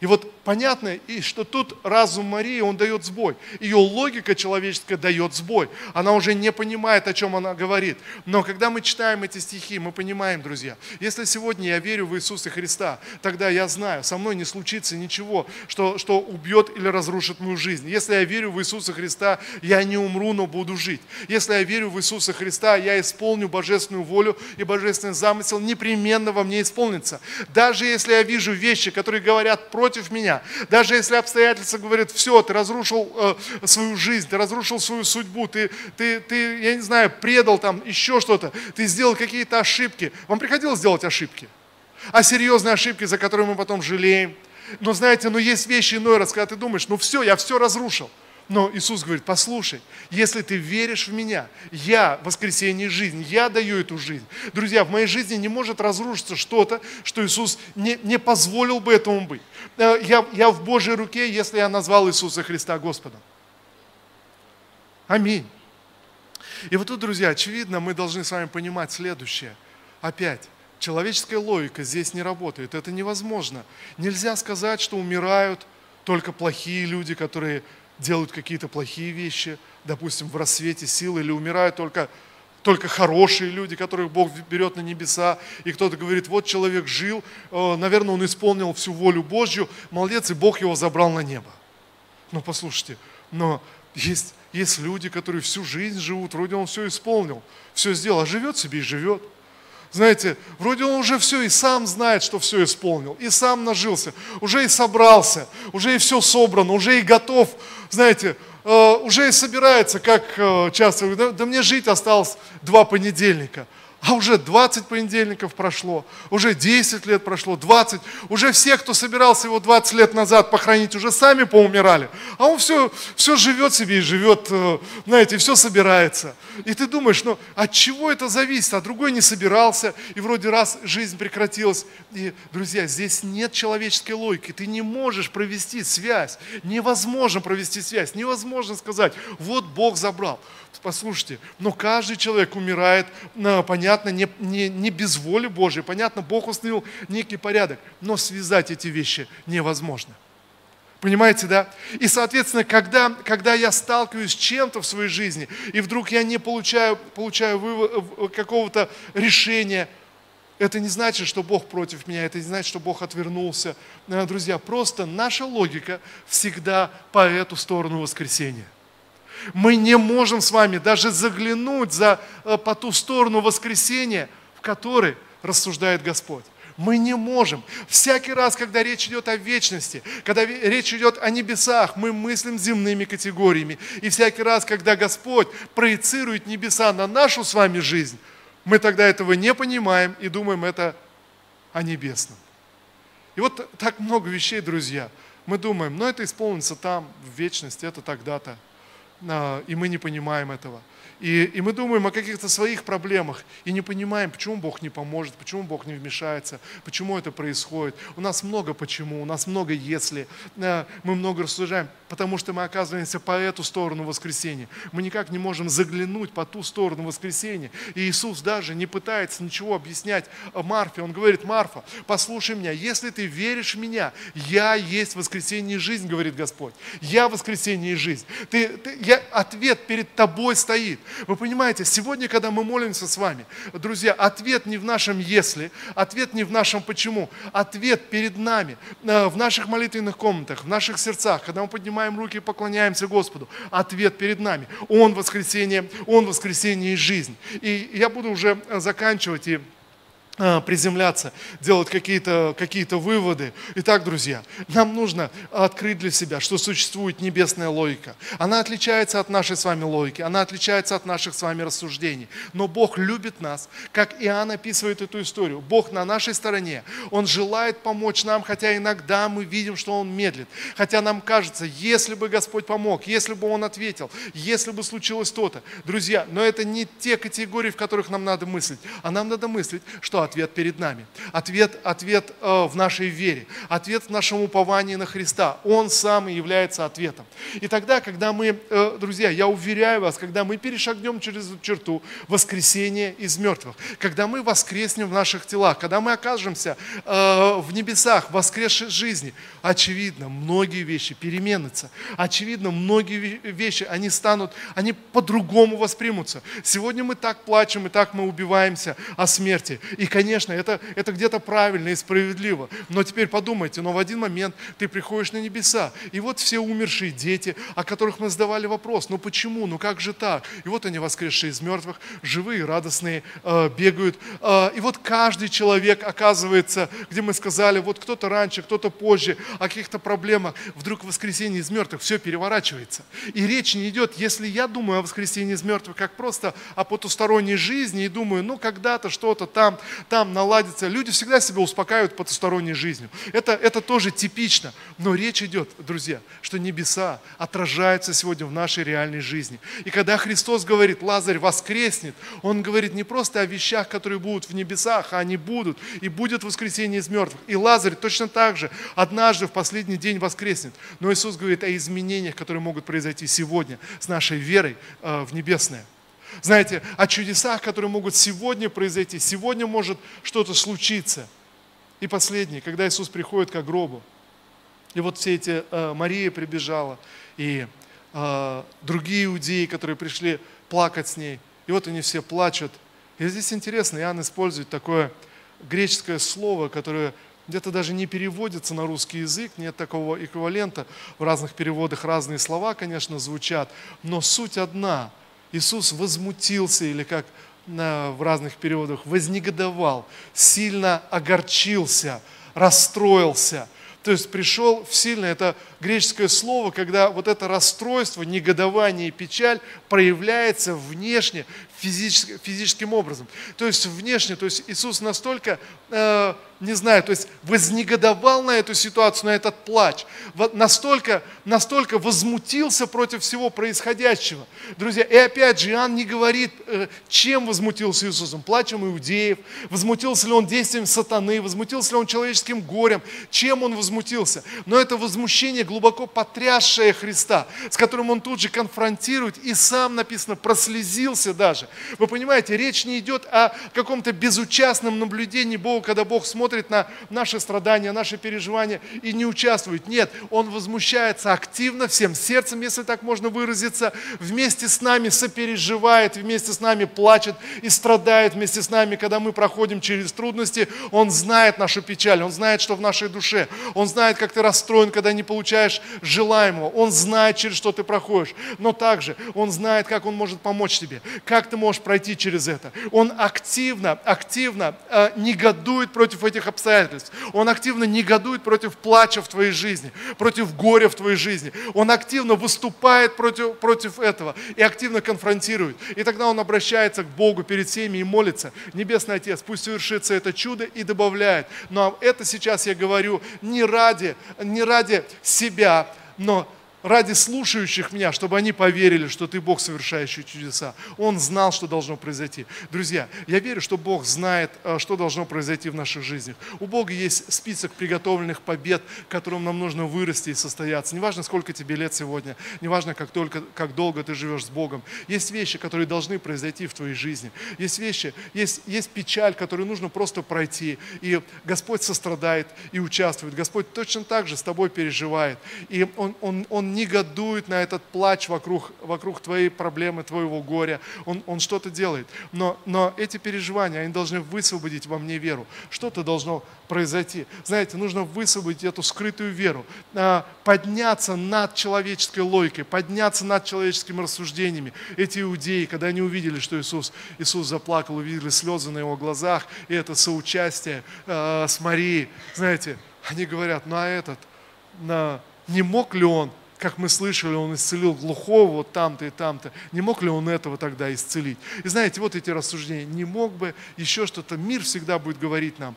И вот понятно, и что тут разум Марии, он дает сбой. Ее логика человеческая дает сбой. Она уже не понимает, о чем она говорит. Но когда мы читаем эти стихи, мы понимаем, друзья, если сегодня я верю в Иисуса Христа, тогда я знаю, со мной не случится ничего, что, что убьет или разрушит мою жизнь. Если я верю в Иисуса Христа, я не умру, но буду жить. Если я верю в Иисуса Христа, я исполню божественную волю и божественный замысел непременно во мне исполнится. Даже если я вижу вещи, которые говорят против меня. Даже если обстоятельства говорят, все, ты разрушил э, свою жизнь, ты разрушил свою судьбу, ты, ты, ты, я не знаю, предал там еще что-то, ты сделал какие-то ошибки. Вам приходилось делать ошибки? А серьезные ошибки, за которые мы потом жалеем. Но знаете, но есть вещи иной раз, когда ты думаешь, ну все, я все разрушил. Но Иисус говорит, послушай, если ты веришь в Меня, Я воскресение и жизнь, Я даю эту жизнь. Друзья, в моей жизни не может разрушиться что-то, что Иисус не, не позволил бы этому быть. Э, я, я в Божьей руке, если я назвал Иисуса Христа Господом. Аминь. И вот тут, друзья, очевидно, мы должны с вами понимать следующее. Опять, человеческая логика здесь не работает. Это невозможно. Нельзя сказать, что умирают только плохие люди, которые делают какие-то плохие вещи, допустим, в рассвете силы, или умирают только, только хорошие люди, которых Бог берет на небеса, и кто-то говорит, вот человек жил, э, наверное, он исполнил всю волю Божью, молодец, и Бог его забрал на небо. Ну, послушайте, но есть, есть люди, которые всю жизнь живут, вроде он все исполнил, все сделал, а живет себе и живет – знаете, вроде он уже все и сам знает, что все исполнил, и сам нажился, уже и собрался, уже и все собрано, уже и готов, знаете, э, уже и собирается, как э, часто, да, да мне жить осталось два понедельника – а уже 20 понедельников прошло, уже 10 лет прошло, 20. Уже все, кто собирался его 20 лет назад похоронить, уже сами поумирали. А он все, все живет себе и живет, э, знаете, все собирается. И ты думаешь, ну от чего это зависит? А другой не собирался, и вроде раз жизнь прекратилась. И, друзья, здесь нет человеческой логики. Ты не можешь провести связь. Невозможно провести связь. Невозможно сказать, вот Бог забрал. Послушайте, но каждый человек умирает, понятно, не, не, не без воли Божьей, понятно, Бог установил некий порядок, но связать эти вещи невозможно. Понимаете, да? И, соответственно, когда, когда я сталкиваюсь с чем-то в своей жизни, и вдруг я не получаю, получаю какого-то решения, это не значит, что Бог против меня, это не значит, что Бог отвернулся. Э, друзья, просто наша логика всегда по эту сторону воскресения. Мы не можем с вами даже заглянуть за, э, по ту сторону воскресения, в которой рассуждает Господь. Мы не можем. Всякий раз, когда речь идет о вечности, когда речь идет о небесах, мы мыслим земными категориями. И всякий раз, когда Господь проецирует небеса на нашу с вами жизнь, мы тогда этого не понимаем и думаем это о небесном. И вот так много вещей, друзья. Мы думаем, ну это исполнится там, в вечности, это тогда-то. А, и мы не понимаем этого. И, и мы думаем о каких-то своих проблемах и не понимаем, почему Бог не поможет, почему Бог не вмешается, почему это происходит. У нас много почему, у нас много если, э, мы много рассуждаем, потому что мы оказываемся по эту сторону воскресения. Мы никак не можем заглянуть по ту сторону воскресения. И Иисус даже не пытается ничего объяснять Марфе. Он говорит, Марфа, послушай меня, если ты веришь в меня, я есть воскресение и жизнь, говорит Господь. Я воскресение и жизнь. Ты, ты, я, ответ перед тобой стоит. Вы понимаете, сегодня, когда мы молимся с вами, друзья, ответ не в нашем «если», ответ не в нашем «почему», ответ перед нами, э, в наших молитвенных комнатах, в наших сердцах, когда мы поднимаем руки и поклоняемся Господу, ответ перед нами. Он воскресение, Он воскресение и жизнь. И я буду уже заканчивать и приземляться, делать какие-то какие выводы. Итак, друзья, нам нужно открыть для себя, что существует небесная логика. Она отличается от нашей с вами логики, она отличается от наших с вами рассуждений. Но Бог любит нас, как Иоанн описывает эту историю. Бог на нашей стороне. Он желает помочь нам, хотя иногда мы видим, что Он медлит. Хотя нам кажется, если бы Господь помог, если бы Он ответил, если бы случилось то-то. Друзья, но это не те категории, в которых нам надо мыслить. А нам надо мыслить, что ответ перед нами. Ответ, ответ э, в нашей вере. Ответ в нашем уповании на Христа. Он сам и является ответом. И тогда, когда мы, э, друзья, я уверяю вас, когда мы перешагнем через черту воскресения из мертвых, когда мы воскреснем в наших телах, когда мы окажемся э, в небесах, воскресшей жизни, очевидно, многие вещи переменятся. Очевидно, многие вещи, они станут, они по-другому воспримутся. Сегодня мы так плачем и так мы убиваемся о смерти. И, конечно, это, это где-то правильно и справедливо. Но теперь подумайте, но в один момент ты приходишь на небеса, и вот все умершие дети, о которых мы задавали вопрос, ну почему, ну как же так? И вот они воскресшие из мертвых, живые, радостные, э, бегают. Э, и вот каждый человек оказывается, где мы сказали, вот кто-то раньше, кто-то позже, о каких-то проблемах, вдруг воскресенье из мертвых, все переворачивается. И речь не идет, если я думаю о воскресенье из мертвых, как просто о потусторонней жизни, и думаю, ну когда-то что-то там, там наладится. Люди всегда себя успокаивают потусторонней жизнью. Это, это тоже типично. Но речь идет, друзья, что небеса отражаются сегодня в нашей реальной жизни. И когда Христос говорит, Лазарь воскреснет, Он говорит не просто о вещах, которые будут в небесах, а они будут. И будет воскресение из мертвых. И Лазарь точно так же однажды в последний день воскреснет. Но Иисус говорит о изменениях, которые могут произойти сегодня с нашей верой э, в небесное. Знаете, о чудесах, которые могут сегодня произойти. Сегодня может что-то случиться. И последнее, когда Иисус приходит к гробу. И вот все эти, э, Мария прибежала, и э, другие иудеи, которые пришли плакать с ней. И вот они все плачут. И здесь интересно, Иоанн использует такое греческое слово, которое где-то даже не переводится на русский язык, нет такого эквивалента. В разных переводах разные слова, конечно, звучат, но суть одна. Иисус возмутился, или как в разных переводах, вознегодовал, сильно огорчился, расстроился. То есть пришел в сильное, это греческое слово, когда вот это расстройство, негодование и печаль проявляется внешне, физически, физическим образом. То есть внешне, то есть Иисус настолько э, не знаю, то есть вознегодовал на эту ситуацию, на этот плач, настолько, настолько возмутился против всего происходящего. Друзья, и опять же, Иоанн не говорит, э, чем возмутился Иисусом, плачем иудеев, возмутился ли он действием сатаны, возмутился ли он человеческим горем, чем он возмутился. Но это возмущение глубоко потрясшее Христа, с которым он тут же конфронтирует и сам, написано, прослезился даже. Вы понимаете, речь не идет о каком-то безучастном наблюдении Бога, когда Бог смотрит на наши страдания, наши переживания и не участвует. Нет, он возмущается активно, всем сердцем, если так можно выразиться, вместе с нами сопереживает, вместе с нами плачет и страдает вместе с нами, когда мы проходим через трудности. Он знает нашу печаль, он знает, что в нашей душе, он знает, как ты расстроен, когда не получаешь желаемого, он знает, через что ты проходишь, но также он знает, как он может помочь тебе, как ты можешь пройти через это. Он активно, активно э, негодует против этих обстоятельств. Он активно негодует против плача в твоей жизни, против горя в твоей жизни. Он активно выступает против, против этого и активно конфронтирует. И тогда он обращается к Богу перед всеми и молится. Небесный Отец, пусть совершится это чудо и добавляет. Но это сейчас я говорю не ради, не ради себя, но ради слушающих меня, чтобы они поверили, что ты Бог, совершающий чудеса. Он знал, что должно произойти. Друзья, я верю, что Бог знает, э, что должно произойти в наших жизнях. У Бога есть список приготовленных побед, которым нам нужно вырасти и состояться. Неважно, сколько тебе лет сегодня, неважно, как, только, как долго ты живешь с Богом. Есть вещи, которые должны произойти в твоей жизни. Есть вещи, есть, есть печаль, которую нужно просто пройти. И Господь сострадает и участвует. Господь точно так же с тобой переживает. И Он, он, он негодует на этот плач вокруг, вокруг твоей проблемы, твоего горя. Он, он что-то делает. Но, но эти переживания, они должны высвободить во мне веру. Что-то должно произойти. Знаете, нужно высвободить эту скрытую веру, а, подняться над человеческой логикой, подняться над человеческими рассуждениями. Эти иудеи, когда они увидели, что Иисус, Иисус заплакал, увидели слезы на его глазах, и это соучастие э, с Марией, знаете, они говорят, ну а этот, на, не мог ли он как мы слышали, он исцелил глухого вот там-то и там-то. Не мог ли он этого тогда исцелить? И знаете, вот эти рассуждения. Не мог бы еще что-то. Мир всегда будет говорить нам,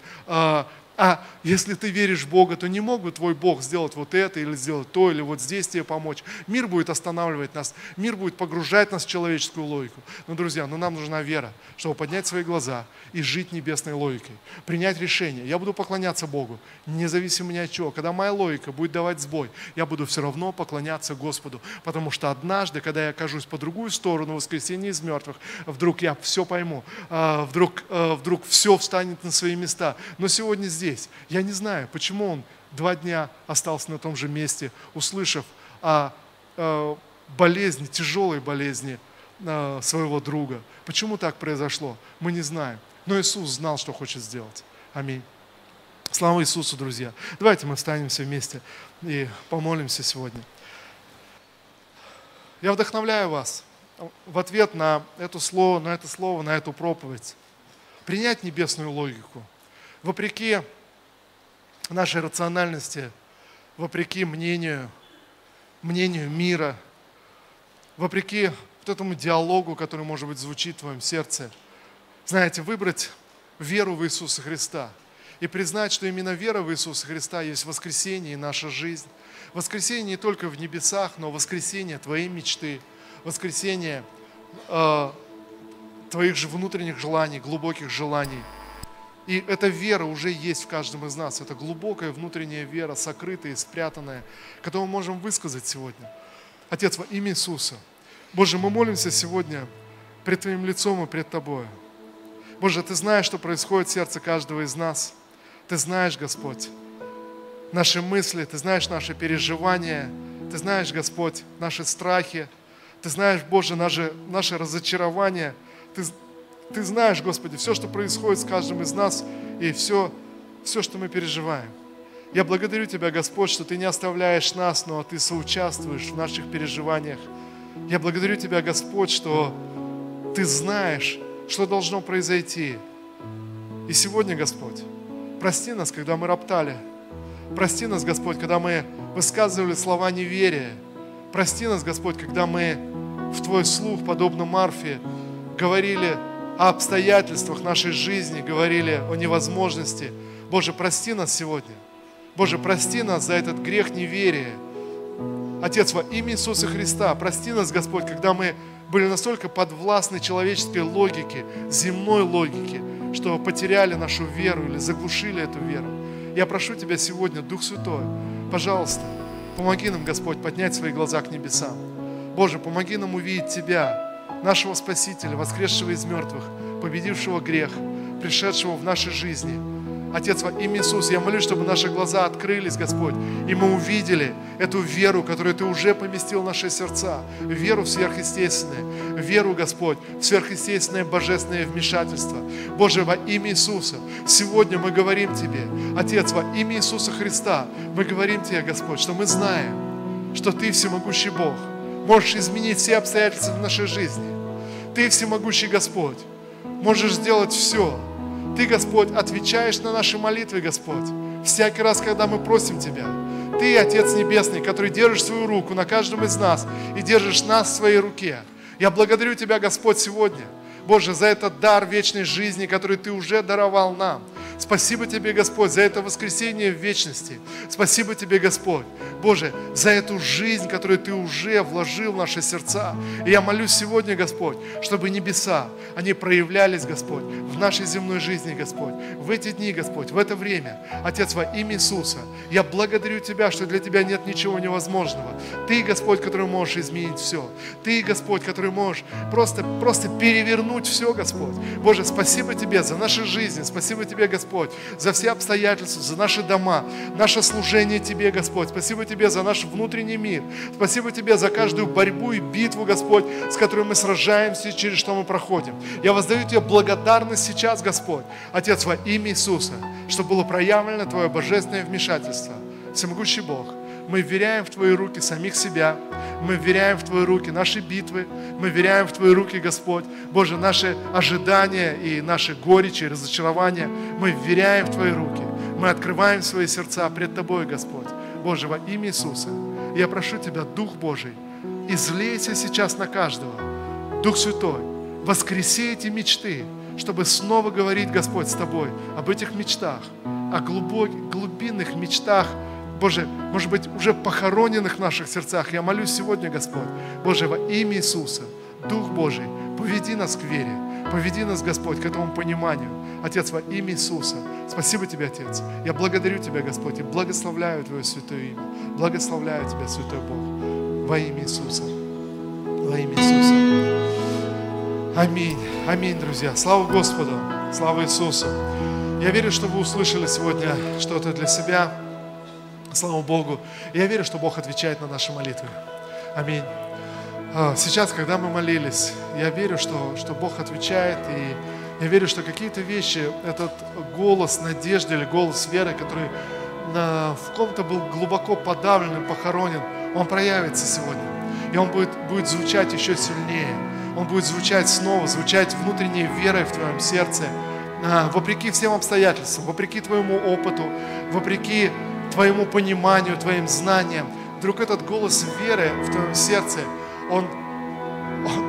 а, если ты веришь в Бога, то не мог бы твой Бог сделать вот это или сделать то, или вот здесь тебе помочь. Мир будет останавливать нас, мир будет погружать нас в человеческую логику. Но, друзья, ну нам нужна вера, чтобы поднять свои глаза и жить небесной логикой. Принять решение. Я буду поклоняться Богу, независимо ни от чего. Когда моя логика будет давать сбой, я буду все равно поклоняться Господу. Потому что однажды, когда я окажусь по другую сторону воскресения из мертвых, вдруг я все пойму, а, вдруг, а, вдруг все встанет на свои места. Но сегодня здесь здесь. Я не знаю, почему он два дня остался на том же месте, услышав о, о болезни, тяжелой болезни э, своего друга. Почему так произошло, мы не знаем. Но Иисус знал, что хочет сделать. Аминь. Слава Иисусу, друзья. Давайте мы встанем все вместе и помолимся сегодня. Я вдохновляю вас в ответ на это слово, на это слово, на эту проповедь. Принять небесную логику – вопреки нашей рациональности, вопреки мнению, мнению мира, вопреки вот этому диалогу, который, может быть, звучит в твоем сердце, знаете, выбрать веру в Иисуса Христа и признать, что именно вера в Иисуса Христа есть воскресение и наша жизнь. Воскресение не только в небесах, но воскресение твоей мечты, воскресение э, твоих же внутренних желаний, глубоких желаний – и эта вера уже есть в каждом из нас. Это глубокая внутренняя вера, сокрытая и спрятанная, которую мы можем высказать сегодня. Отец, во имя Иисуса. Боже, мы молимся сегодня пред Твоим лицом и пред Тобой. Боже, Ты знаешь, что происходит в сердце каждого из нас. Ты знаешь, Господь, наши мысли, Ты знаешь наши переживания, Ты знаешь, Господь, наши страхи, Ты знаешь, Боже, наши, наши разочарования, Ты, ты знаешь, Господи, все, что происходит с каждым из нас, и все, все, что мы переживаем. Я благодарю Тебя, Господь, что Ты не оставляешь нас, но Ты соучаствуешь в наших переживаниях. Я благодарю Тебя, Господь, что Ты знаешь, что должно произойти. И сегодня, Господь, прости нас, когда мы роптали. Прости нас, Господь, когда мы высказывали слова неверия. Прости нас, Господь, когда мы в Твой слух, подобно Марфе, говорили о обстоятельствах нашей жизни, говорили о невозможности. Боже, прости нас сегодня. Боже, прости нас за этот грех неверия. Отец, во имя Иисуса Христа, прости нас, Господь, когда мы были настолько подвластны человеческой логике, земной логике, что потеряли нашу веру или заглушили эту веру. Я прошу Тебя сегодня, Дух Святой, пожалуйста, помоги нам, Господь, поднять свои глаза к небесам. Боже, помоги нам увидеть Тебя, нашего Спасителя, воскресшего из мертвых, победившего грех, пришедшего в нашей жизни. Отец, во имя Иисуса, я молюсь, чтобы наши глаза открылись, Господь, и мы увидели эту веру, которую Ты уже поместил в наши сердца, веру в сверхъестественное, веру, Господь, в сверхъестественное божественное вмешательство. Боже, во имя Иисуса, сегодня мы говорим Тебе, Отец, во имя Иисуса Христа, мы говорим Тебе, Господь, что мы знаем, что Ты всемогущий Бог, можешь изменить все обстоятельства в нашей жизни. Ты всемогущий Господь, можешь сделать все. Ты Господь, отвечаешь на наши молитвы, Господь. Всякий раз, когда мы просим Тебя. Ты, Отец Небесный, который держишь свою руку на каждом из нас и держишь нас в своей руке. Я благодарю Тебя, Господь, сегодня, Боже, за этот дар вечной жизни, который Ты уже даровал нам. Спасибо Тебе, Господь, за это воскресение в вечности. Спасибо Тебе, Господь, Боже, за эту жизнь, которую Ты уже вложил в наши сердца. И я молюсь сегодня, Господь, чтобы небеса, они проявлялись, Господь, в нашей земной жизни, Господь, в эти дни, Господь, в это время. Отец, во имя Иисуса, я благодарю Тебя, что для Тебя нет ничего невозможного. Ты, Господь, который можешь изменить все. Ты, Господь, который можешь просто, просто перевернуть все, Господь. Боже, спасибо Тебе за наши жизни. Спасибо Тебе, Господь, Господь, за все обстоятельства, за наши дома, наше служение Тебе, Господь. Спасибо Тебе за наш внутренний мир. Спасибо Тебе за каждую борьбу и битву, Господь, с которой мы сражаемся и через что мы проходим. Я воздаю Тебе благодарность сейчас, Господь, Отец, во имя Иисуса, чтобы было проявлено Твое божественное вмешательство. Всемогущий Бог, мы веряем в Твои руки самих себя, мы веряем в Твои руки наши битвы, мы веряем в Твои руки, Господь. Боже, наши ожидания и наши горечи разочарования, мы веряем в Твои руки. Мы открываем свои сердца пред Тобой, Господь. Боже, во имя Иисуса, я прошу Тебя, Дух Божий, излейся сейчас на каждого. Дух Святой, воскреси эти мечты, чтобы снова говорить, Господь, с Тобой об этих мечтах, о глубоких, глубинных мечтах, Боже, может быть, уже похороненных в наших сердцах. Я молюсь сегодня, Господь, Боже, во имя Иисуса, Дух Божий, поведи нас к вере, поведи нас, Господь, к этому пониманию. Отец, во имя Иисуса, спасибо Тебе, Отец. Я благодарю Тебя, Господь, и благословляю Твое святое имя. Благословляю Тебя, Святой Бог, во имя Иисуса. Во имя Иисуса. Аминь. Аминь, друзья. Слава Господу. Слава Иисусу. Я верю, что вы услышали сегодня что-то для себя. Слава Богу. Я верю, что Бог отвечает на наши молитвы. Аминь. А, сейчас, когда мы молились, я верю, что, что Бог отвечает, и я верю, что какие-то вещи, этот голос надежды или голос веры, который на, в ком-то был глубоко подавлен и похоронен, он проявится сегодня. И он будет, будет звучать еще сильнее. Он будет звучать снова, звучать внутренней верой в твоем сердце, а, вопреки всем обстоятельствам, вопреки твоему опыту, вопреки твоему пониманию, твоим знаниям. Вдруг этот голос веры в твоем сердце, он,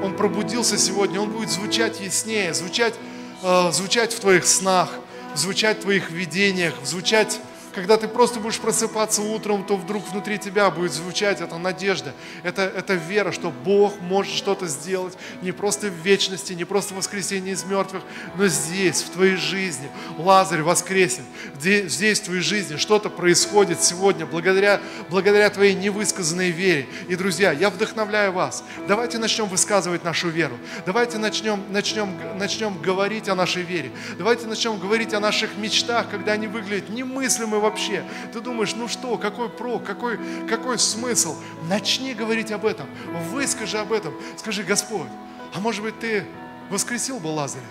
он пробудился сегодня, он будет звучать яснее, звучать, э, звучать в твоих снах, звучать в твоих видениях, звучать когда ты просто будешь просыпаться утром, то вдруг внутри тебя будет звучать эта надежда, это, это вера, что Бог может что-то сделать не просто в вечности, не просто в воскресении из мертвых, но здесь, в твоей жизни. Лазарь воскресен. Здесь, в твоей жизни что-то происходит сегодня благодаря, благодаря твоей невысказанной вере. И, друзья, я вдохновляю вас. Давайте начнем высказывать нашу веру. Давайте начнем, начнем, начнем говорить о нашей вере. Давайте начнем говорить о наших мечтах, когда они выглядят немыслимы вообще? Ты думаешь, ну что, какой про, какой, какой смысл? Начни говорить об этом, выскажи об этом. Скажи, Господь, а может быть ты воскресил бы Лазаря?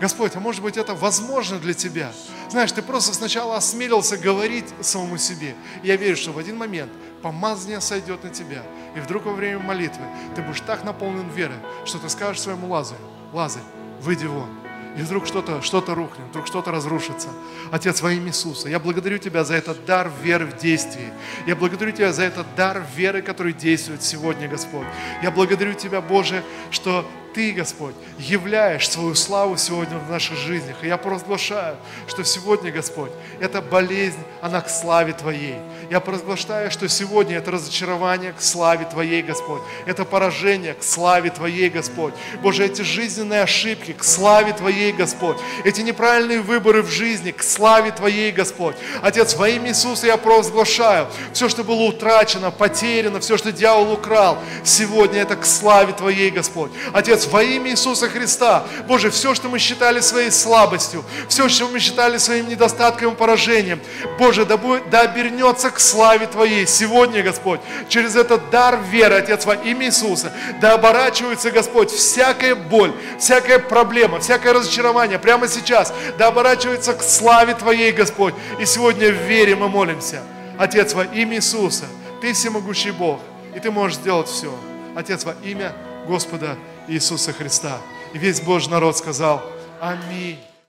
Господь, а может быть это возможно для тебя? Знаешь, ты просто сначала осмелился говорить самому себе. я верю, что в один момент помазание сойдет на тебя. И вдруг во время молитвы ты будешь так наполнен верой, что ты скажешь своему Лазарю, Лазарь, выйди вон и вдруг что-то что рухнет, вдруг что-то разрушится. Отец, во имя Иисуса, я благодарю Тебя за этот дар веры в действии. Я благодарю Тебя за этот дар веры, который действует сегодня, Господь. Я благодарю Тебя, Боже, что ты, Господь, являешь свою славу сегодня в наших жизнях. И я провозглашаю, что сегодня, Господь, эта болезнь, она к славе Твоей. Я провозглашаю, что сегодня это разочарование к славе Твоей, Господь. Это поражение к славе Твоей, Господь. Боже, эти жизненные ошибки к славе Твоей, Господь. Эти неправильные выборы в жизни к славе Твоей, Господь. Отец, во имя Иисуса я провозглашаю, все, что было утрачено, потеряно, все, что дьявол украл, сегодня это к славе Твоей, Господь. Отец, Отец, во имя Иисуса Христа, Боже, все, что мы считали своей слабостью, все, что мы считали своим недостатком и поражением, Боже, да, будет, да обернется к славе Твоей сегодня, Господь, через этот дар веры, Отец, во имя Иисуса, да оборачивается, Господь, всякая боль, всякая проблема, всякое разочарование прямо сейчас, да оборачивается к славе Твоей, Господь. И сегодня в вере мы молимся. Отец, во имя Иисуса, Ты всемогущий Бог, и Ты можешь сделать все. Отец, во имя Господа Иисуса Христа. И весь Божий народ сказал Аминь.